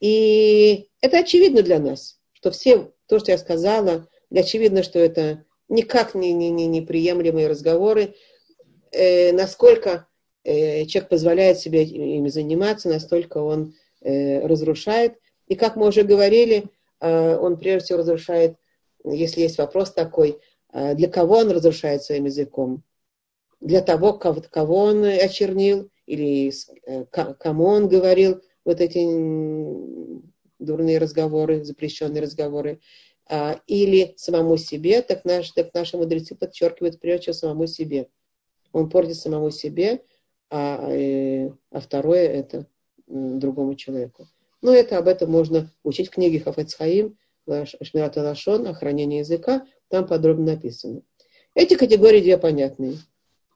И это очевидно для нас, что все то, что я сказала, очевидно, что это никак не, не, не неприемлемые разговоры, э, насколько э, человек позволяет себе ими заниматься, настолько он э, разрушает. И как мы уже говорили, э, он прежде всего разрушает, если есть вопрос такой, э, для кого он разрушает своим языком? Для того, кого, он очернил, или э, кому он говорил вот эти дурные разговоры, запрещенные разговоры, а, или самому себе, так, наш, так наши мудрецы подчеркивают прежде всего самому себе. Он портит самому себе, а, э, а второе это другому человеку. Но это об этом можно учить в книге Хафецхаим, Шмират Алашон, охранение языка, там подробно написано. Эти категории две понятные.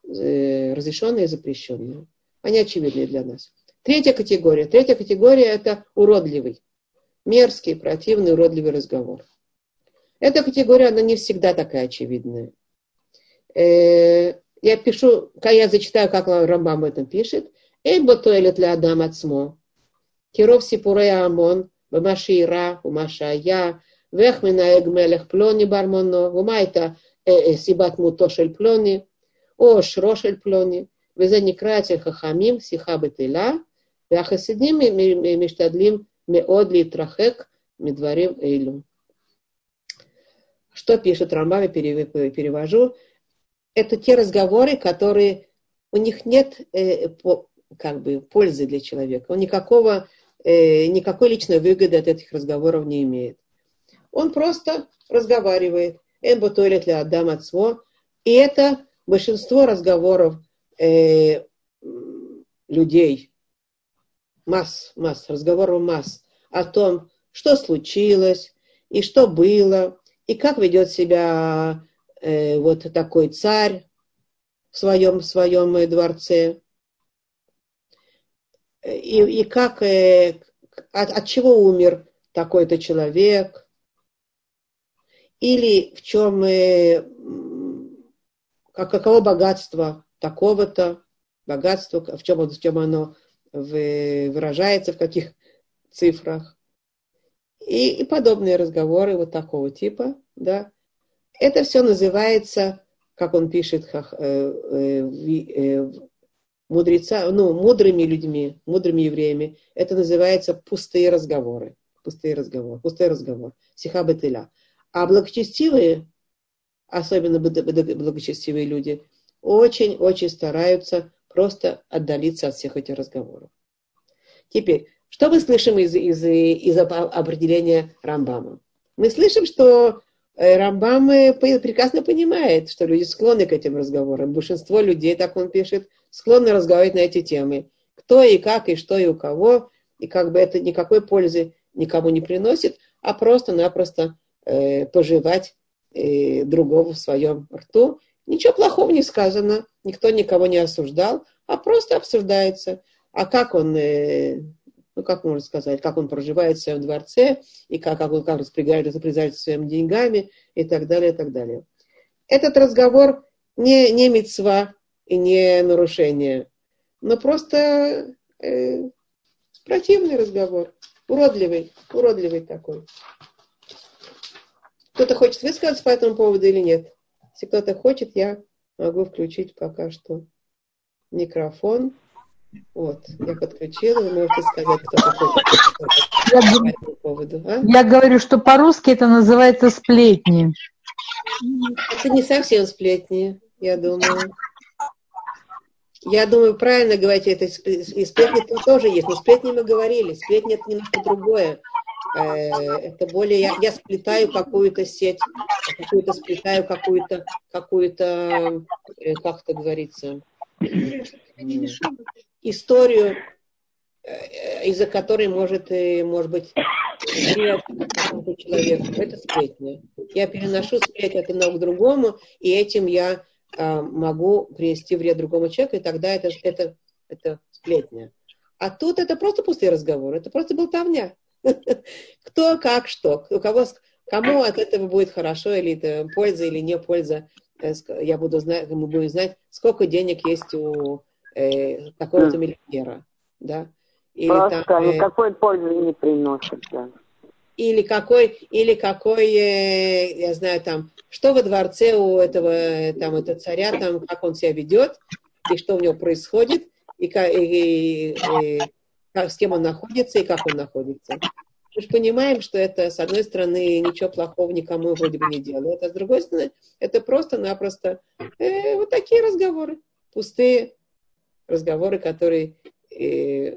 Э, разрешенные и запрещенные. Они очевидны для нас. Третья категория. Третья категория это уродливый. Мерзкий, противный, уродливый разговор. Эта категория, она не всегда такая очевидная. Э, я пишу, я зачитаю, как Рамбам об этом пишет. Эйбо тойлет для Адам Ацмо. Киров сипурей Амон, Бамашира, Умашая, Вехмина Эгмелех Плони Бармоно, Умайта סיבת מותו של פלוני, או שרו של פלוני, וזה נקרא אצל חכמים שיחה בטלה, והחסידים משתדלים מאוד להתרחק מדברים אלו. Что пишет Рамбам, перевожу. Это те разговоры, которые у них нет э, по, как бы пользы для человека. Он никакого, э, никакой личной выгоды от этих разговоров не имеет. Он просто разговаривает. Эмбо туалет для Адам Ацмо. И это большинство разговоров э, людей, масс, масс, разговоров масс о том, что случилось и что было, и как ведет себя э, вот такой царь в своем, в своем э, дворце, и, и как, э, от, от чего умер такой-то человек, или в чем, э, как, каково богатство такого-то, богатство, в чем, в чем оно выражается, в каких цифрах и, и подобные разговоры вот такого типа, да. Это все называется, как он пишет, как, э, э, э, мудреца, ну, мудрыми людьми, мудрыми евреями, это называется пустые разговоры. Пустые разговоры, пустой разговор. Сиха бетыля. А благочестивые, особенно благочестивые люди, очень-очень стараются просто отдалиться от всех этих разговоров. Теперь, что мы слышим из, из, из определения Рамбама? Мы слышим, что э, Рамбам э, прекрасно понимает, что люди склонны к этим разговорам. Большинство людей, так он пишет, склонны разговаривать на эти темы. Кто и как, и что, и у кого. И как бы это никакой пользы никому не приносит, а просто-напросто э, пожевать э, другого в своем рту. Ничего плохого не сказано, никто никого не осуждал, а просто обсуждается. А как он э, ну, как можно сказать, как он проживает в своем дворце, и как, как он как распоряжается, распоряжается своими деньгами, и так далее, и так далее. Этот разговор не, не мецва и не нарушение, но просто э, противный разговор, уродливый, уродливый такой. Кто-то хочет высказаться по этому поводу или нет? Если кто-то хочет, я могу включить пока что микрофон. Вот, я подключила, вы можете сказать, кто хочет я, по этому поводу. А? Я говорю, что по-русски это называется сплетни. Это не совсем сплетни, я думаю. Я думаю, правильно говорить, это и сплетни тоже есть, но сплетни мы говорили, сплетни это немножко другое. Э, это более, я, я сплетаю какую-то сеть, какую-то сплетаю какую-то, какую-то, э, как это говорится, историю, э, из-за которой может, может быть, человек. Это сплетня. Я переношу сплетню от одного к другому, и этим я могу принести вред другому человеку, и тогда это, это, это сплетня. А тут это просто пустые разговоры, это просто болтовня. (laughs) Кто, как, что, у кого, кому от этого будет хорошо, или это польза, или не польза. Э, я буду знать, мы будем знать, сколько денег есть у э, такого-то миллионера. Да? Или Просто там, э, никакой пользы не приносит. Да. Или какой, или какой, э, я знаю, там, что во дворце у этого, там, этого царя, там, как он себя ведет, и что у него происходит, и, и, и, и как, с кем он находится, и как он находится. Мы же понимаем, что это, с одной стороны, ничего плохого никому вроде бы не делает, а с другой стороны, это просто-напросто э, вот такие разговоры, пустые разговоры, которые э,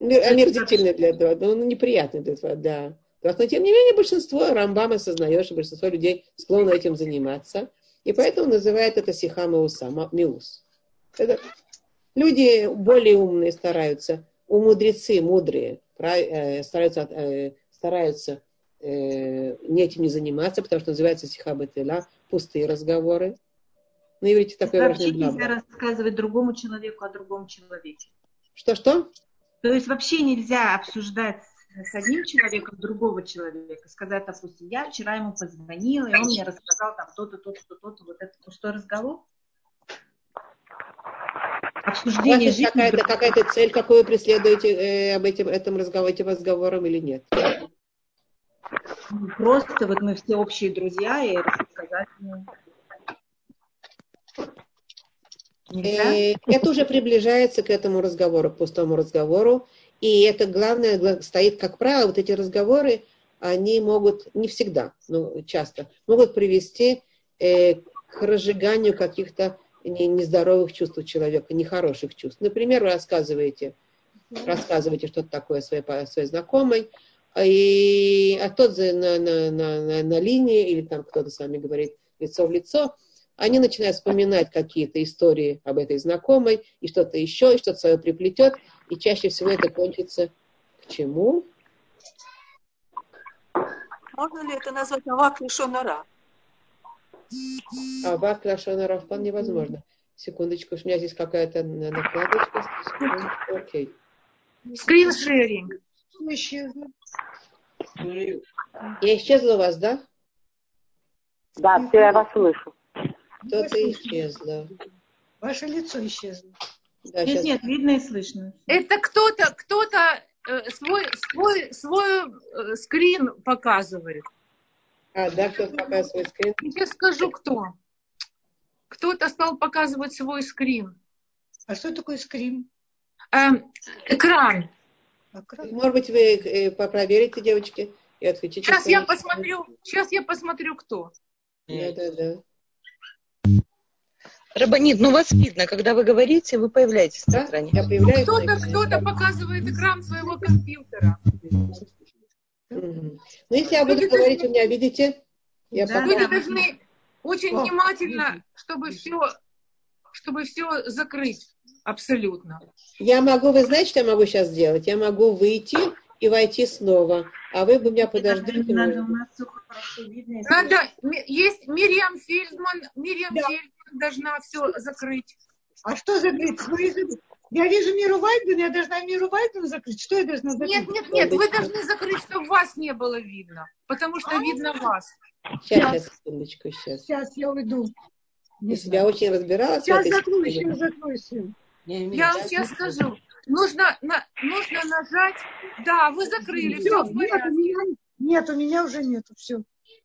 омерзительные для этого, ну, неприятные для этого, да. Но тем не менее большинство Рамбам осознает, что большинство людей склонны этим заниматься, и поэтому называют это сиха мауса, миус. Это люди более умные стараются, у мудрецы мудрые, э, стараются, э, стараются э, не этим не заниматься, потому что называется сиха бетеля, пустые разговоры. На иврите такое. Вообще нельзя рассказывать другому человеку о другом человеке. Что-что? То есть вообще нельзя обсуждать с одним человеком другого человека. Сказать, допустим, я вчера ему позвонила, и он мне рассказал там то-то, то-то, то-то, вот это пустой разговор. Обсуждение жизни. Какая-то, какая-то цель, какую вы преследуете э, об этом, этом разговоре, этим разговором или нет? Просто вот мы все общие друзья, и рассказать ему. Э, это уже приближается к этому разговору, к пустому разговору. И это главное стоит, как правило, вот эти разговоры, они могут, не всегда, но часто, могут привести э, к разжиганию каких-то нездоровых чувств у человека, нехороших чувств. Например, вы рассказываете, рассказываете что-то такое своей, своей знакомой, и, а тот на, на, на, на линии, или там кто-то с вами говорит лицо в лицо, они начинают вспоминать какие-то истории об этой знакомой, и что-то еще, и что-то свое приплетет, и чаще всего это кончится к чему? Можно ли это назвать авак лишонара? Авак лишонара вполне возможно. Секундочку, у меня здесь какая-то накладочка. Окей. Скриншеринг. Я исчезла у вас, да? Да, все, я вас слышу. Что-то исчезло. Ваше лицо исчезло. Да, нет, сейчас... нет, видно и слышно. Это кто-то, кто-то э, свой, свой, свой э, скрин показывает. А, да, кто-то показывает свой скрин? Я скажу, кто. Кто-то стал показывать свой скрин. А что такое скрин? Э, экран. экран. Может быть, вы э, проверите, девочки, и ответите. Сейчас я посмотрю, сейчас я посмотрю, кто. Да, да, да. Рабанит, ну вас видно, когда вы говорите, вы появляетесь да? на экране. Я появляюсь кто-то, кто-то показывает экран своего компьютера. Ну, если я буду говорить, у меня, видите? Я да, Люди должны очень О, внимательно, чтобы все, чтобы все закрыть абсолютно. Я могу, вы знаете, что я могу сейчас сделать? Я могу выйти и войти снова. А вы бы меня подождите. Надо, надо, есть Мириам Фельдман, Мириам да. Фельдман должна все закрыть. А что закрыть? Я вижу Миру Вайден, я должна Миру Вайден закрыть. Что я должна закрыть? Нет, нет, нет, вы должны закрыть, чтобы вас не было видно, потому что а? видно вас. Сейчас, сейчас, секундочку, сейчас. Сейчас я уйду. Не я очень разбиралась. Сейчас закрою, сейчас закрою. Я вам сейчас скажу. Нужно, на, нужно нажать. Да, вы закрыли. Все, все нет, у меня, нет, у меня уже нету. Все.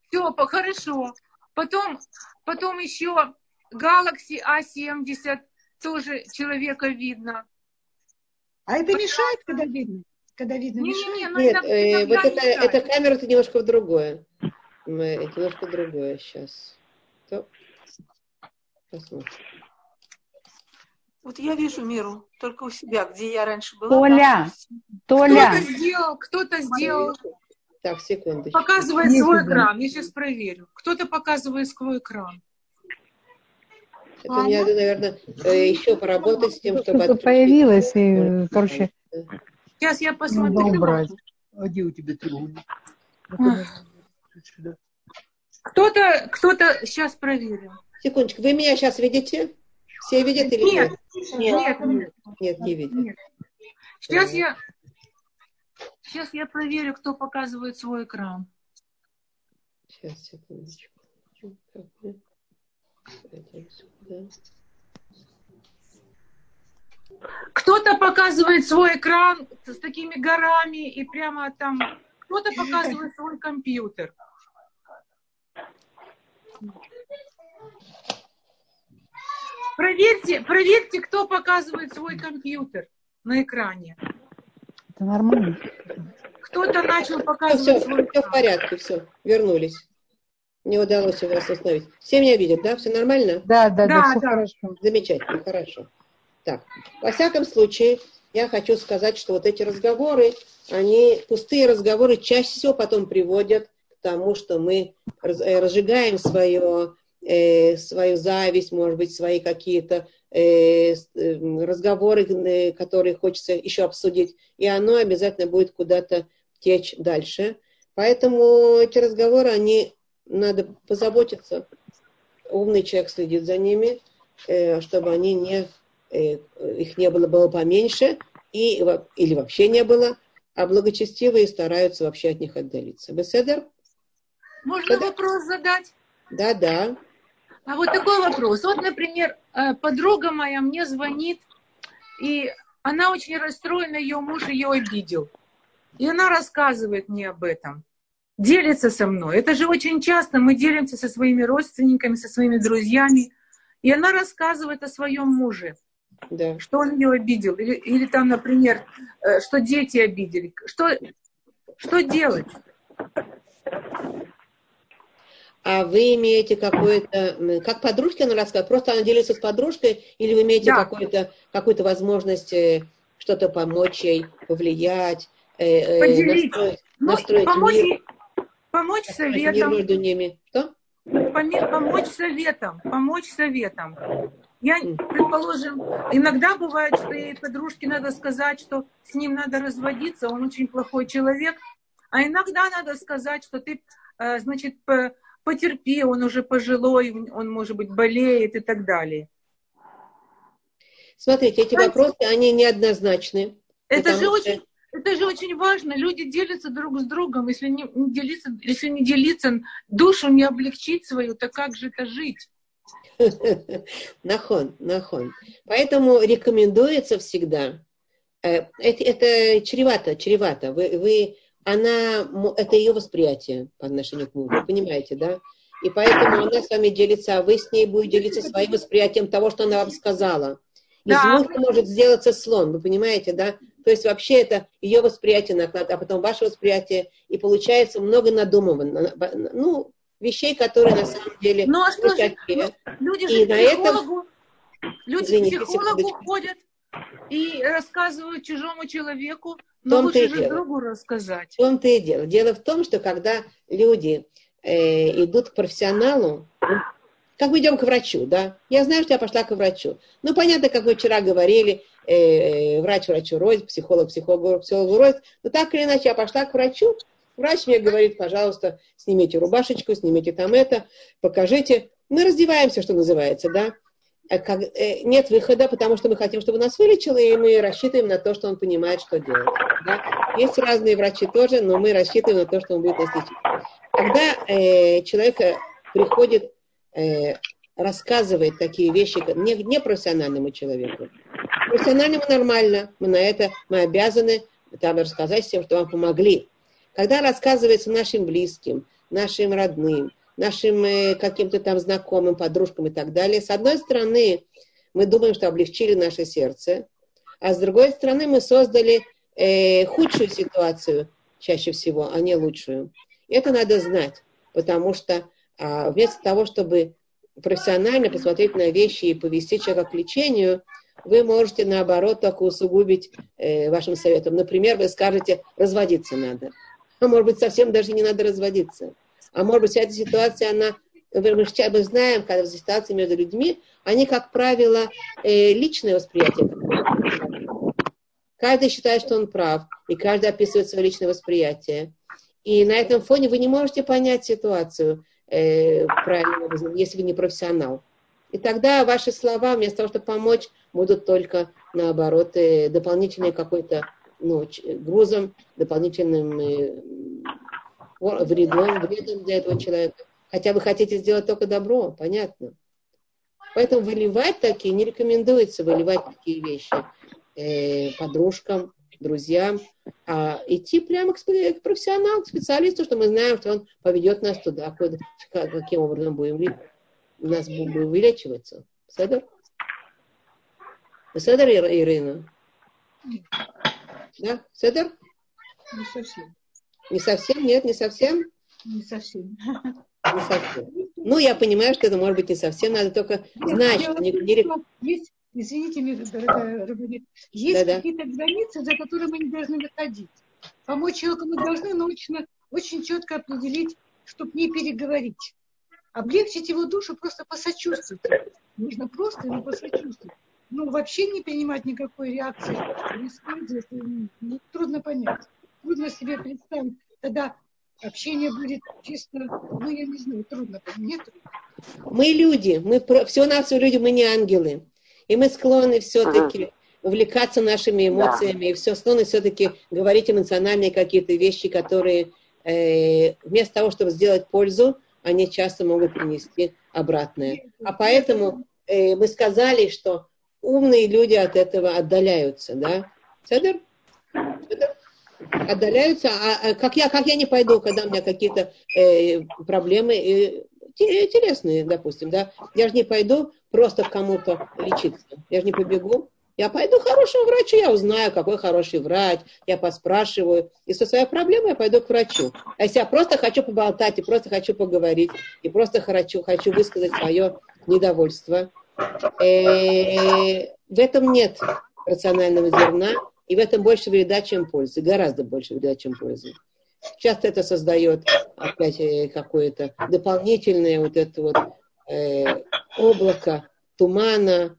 Все, хорошо. Потом, потом еще Galaxy A70 тоже человека видно. А это мешает, когда видно? Когда видно, не, мешает? Не, не, ну, Нет, иногда, э, вот это, эта камера, это немножко в другое. Это немножко другое сейчас. То, посмотрим. Вот я вижу миру только у себя, где я раньше была. Толя, Толя. Кто-то сделал, кто-то сделал. Так, секундочку. Показывает свой экран. Я сейчас проверю. Кто-то показывает свой экран. Это мне надо, наверное, э, еще поработать с тем, чтобы Что-то отключить. появилось, и, короче, Сейчас я надо посмотрю. убрать. А где у тебя треугольник? Сюда. Кто-то, кто-то, сейчас проверим. Секундочку, вы меня сейчас видите? Все видят или Нет, нет? нет, нет, Нет, не видят. нет. Сейчас я, сейчас я проверю, кто показывает свой экран. Сейчас, секундочку. Так, мы пойдем сюда. Кто-то показывает свой экран с такими горами и прямо там. Кто-то показывает свой компьютер. Проверьте, проверьте, кто показывает свой компьютер на экране. Это нормально. Кто-то начал Все, показывать все, свой все в порядке, все, вернулись. Не удалось его вас остановить. Все меня видят, да? Все нормально? Да, да, да, Да, все да. хорошо. Замечательно, хорошо. Так, во всяком случае, я хочу сказать, что вот эти разговоры, они, пустые разговоры, чаще всего потом приводят к тому, что мы э, разжигаем свое, э, свою зависть, может быть, свои какие-то э, с- э, разговоры, э, которые хочется еще обсудить, и оно обязательно будет куда-то течь дальше. Поэтому эти разговоры, они надо позаботиться. Умный человек следит за ними, э, чтобы они не, э, их не было, было поменьше, и, или вообще не было, а благочестивые стараются вообще от них отдалиться. Беседер? Можно Да-да. вопрос задать? Да, да. А вот такой вопрос. Вот, например, э, подруга моя мне звонит, и она очень расстроена, ее муж ее обидел. И она рассказывает мне об этом, делится со мной. Это же очень часто мы делимся со своими родственниками, со своими друзьями. И она рассказывает о своем муже, да. что он ее обидел. Или, или там, например, э, что дети обидели. Что, что делать? А вы имеете какое-то, как подружке она рассказывает, просто она делится с подружкой, или вы имеете Да. какую-то, какую-то возможность э, что-то помочь ей, повлиять, э, э, Поделить. настроить, Ну, настроить помочь, мир, ей- помочь советом. между ними? Что? Помочь советом, помочь советом. Я, предположим, иногда бывает, что ей подружке надо сказать, что с ним надо разводиться, он очень плохой человек, а иногда надо сказать, что ты, э, значит, по- потерпи, он уже пожилой, он, может быть, болеет и так далее. Смотрите, эти Знаете, вопросы, они неоднозначны. Это же очень, это же очень важно. Люди делятся друг с другом. Если не, не делиться, если не делиться, душу не облегчить свою, то как же это жить? (laughs) Нахон, нахон. Поэтому рекомендуется всегда. э, Это, это чревато, чревато. Вы, вы, она, это ее восприятие по отношению к мужу, понимаете, да? И поэтому она с вами делится, а вы с ней будете делиться своим восприятием того, что она вам сказала. Из Да. мужа может сделаться слон, вы понимаете, да? То есть вообще это ее восприятие наклад, а потом ваше восприятие, и получается много надумывано, ну, вещей, которые на самом деле Ну а что же, никакие. Люди И же к на этом- психологу, люди Извините, к психологу секундочку. ходят и рассказывают чужому человеку, но том-то лучше и же дело. другу рассказать. В том-то и дело. Дело в том, что когда люди э, идут к профессионалу, как мы идем к врачу, да? Я знаю, что я пошла к врачу. Ну, понятно, как вы вчера говорили, э, врач врачу рознь, психолог психологу, психологу рознь. Но так или иначе, я пошла к врачу, врач мне говорит, пожалуйста, снимите рубашечку, снимите там это, покажите. Мы раздеваемся, что называется, да? А как- э, нет выхода, потому что мы хотим, чтобы нас вылечило, и мы рассчитываем на то, что он понимает, что делать. Да? Есть разные врачи тоже, но мы рассчитываем на то, что он будет нас лечить. Когда э, человек э, приходит, э, рассказывает такие вещи не, не профессиональному человеку, профессиональному нормально, мы на это мы обязаны там рассказать всем, что вам помогли. Когда рассказывается нашим близким, нашим родным, нашим э, каким-то там знакомым, подружкам и так далее, с одной стороны, мы думаем, что облегчили наше сердце, а с другой стороны, мы создали э, худшую ситуацию чаще всего, а не лучшую. Это надо знать, потому что а, вместо того, чтобы профессионально посмотреть на вещи и повести человека к лечению, вы можете, наоборот, только усугубить э, вашим советом. Например, вы скажете, разводиться надо. А может быть, совсем даже не надо разводиться. А может быть, вся эта ситуация, она... Мы, мы знаем, когда в ситуации между людьми, они, как правило, э, личное восприятие. Каждый считает, что он прав, и каждый описывает свое личное восприятие. И на этом фоне вы не можете понять ситуацию э, правильным если вы не профессионал. И тогда ваши слова, вместо того, чтобы помочь, будут только, наоборот, э, дополнительной какой-то ну, грузом, дополнительным э, вредом, вредом для этого человека. Хотя вы хотите сделать только добро, понятно. Поэтому выливать такие, не рекомендуется выливать такие вещи э, подружкам, друзьям, а идти прямо к, профессионалу, к специалисту, что мы знаем, что он поведет нас туда, куда, каким образом будем у нас будем вылечиваться. Седер? Седер, Ирина? Да? Седер? Не совсем. Не совсем? Нет, не совсем? Не совсем. Не совсем. Ну, я понимаю, что это может быть не совсем, надо только знать, что не, не... Есть, извините дорогая Рабанит, есть да -да. какие-то границы, за которые мы не должны выходить. Помочь человеку мы должны научно очень четко определить, чтобы не переговорить облегчить его душу, просто посочувствовать. Нужно просто ему посочувствовать. Ну, вообще не принимать никакой реакции происходит, ну, трудно понять. Трудно себе представить. Тогда общение будет чисто, ну, я не знаю, трудно понять. Мне трудно. Мы люди, мы все нас люди, мы не ангелы. И мы склонны все-таки увлекаться нашими эмоциями, да. и все склонны все-таки говорить эмоциональные какие-то вещи, которые э, вместо того, чтобы сделать пользу, они часто могут принести обратное. А поэтому э, мы сказали, что умные люди от этого отдаляются, да? Седер? Отдаляются, а, а как я, как я не пойду, когда у меня какие-то э, проблемы э, телесные, допустим, да? Я же не пойду просто к кому-то лечиться. Я же не побегу. Я пойду к хорошему врачу, я узнаю, какой хороший врач, я поспрашиваю. И со своей проблемой я пойду к врачу. А если я просто хочу поболтать, и просто хочу поговорить, и просто хочу, хочу высказать свое недовольство, э, в этом нет рационального зерна, и в этом больше вреда, чем пользы, гораздо больше вреда, чем пользы. Часто это создает опять э, какое-то дополнительное вот это вот э, облако тумана,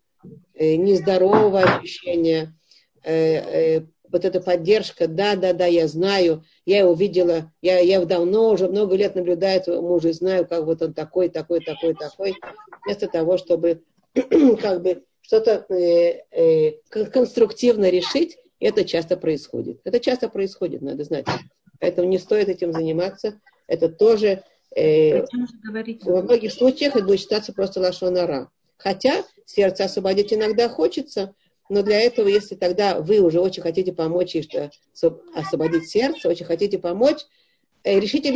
э, нездоровое ощущение, э, э, вот эта поддержка, да, да, да, я знаю, я его видела, я, я давно, уже много лет наблюдаю этого мужа и знаю, как вот он такой, такой, такой, такой, вместо того, чтобы (clears throat) как бы что-то э, э, конструктивно решить, это часто происходит. Это часто происходит, надо знать. Поэтому не стоит этим заниматься. Это тоже э, во многих случаях это будет считаться просто лошонара. Хотя сердце освободить иногда хочется, но для этого, если тогда вы уже очень хотите помочь, и что освободить сердце, очень хотите помочь, э, решите ли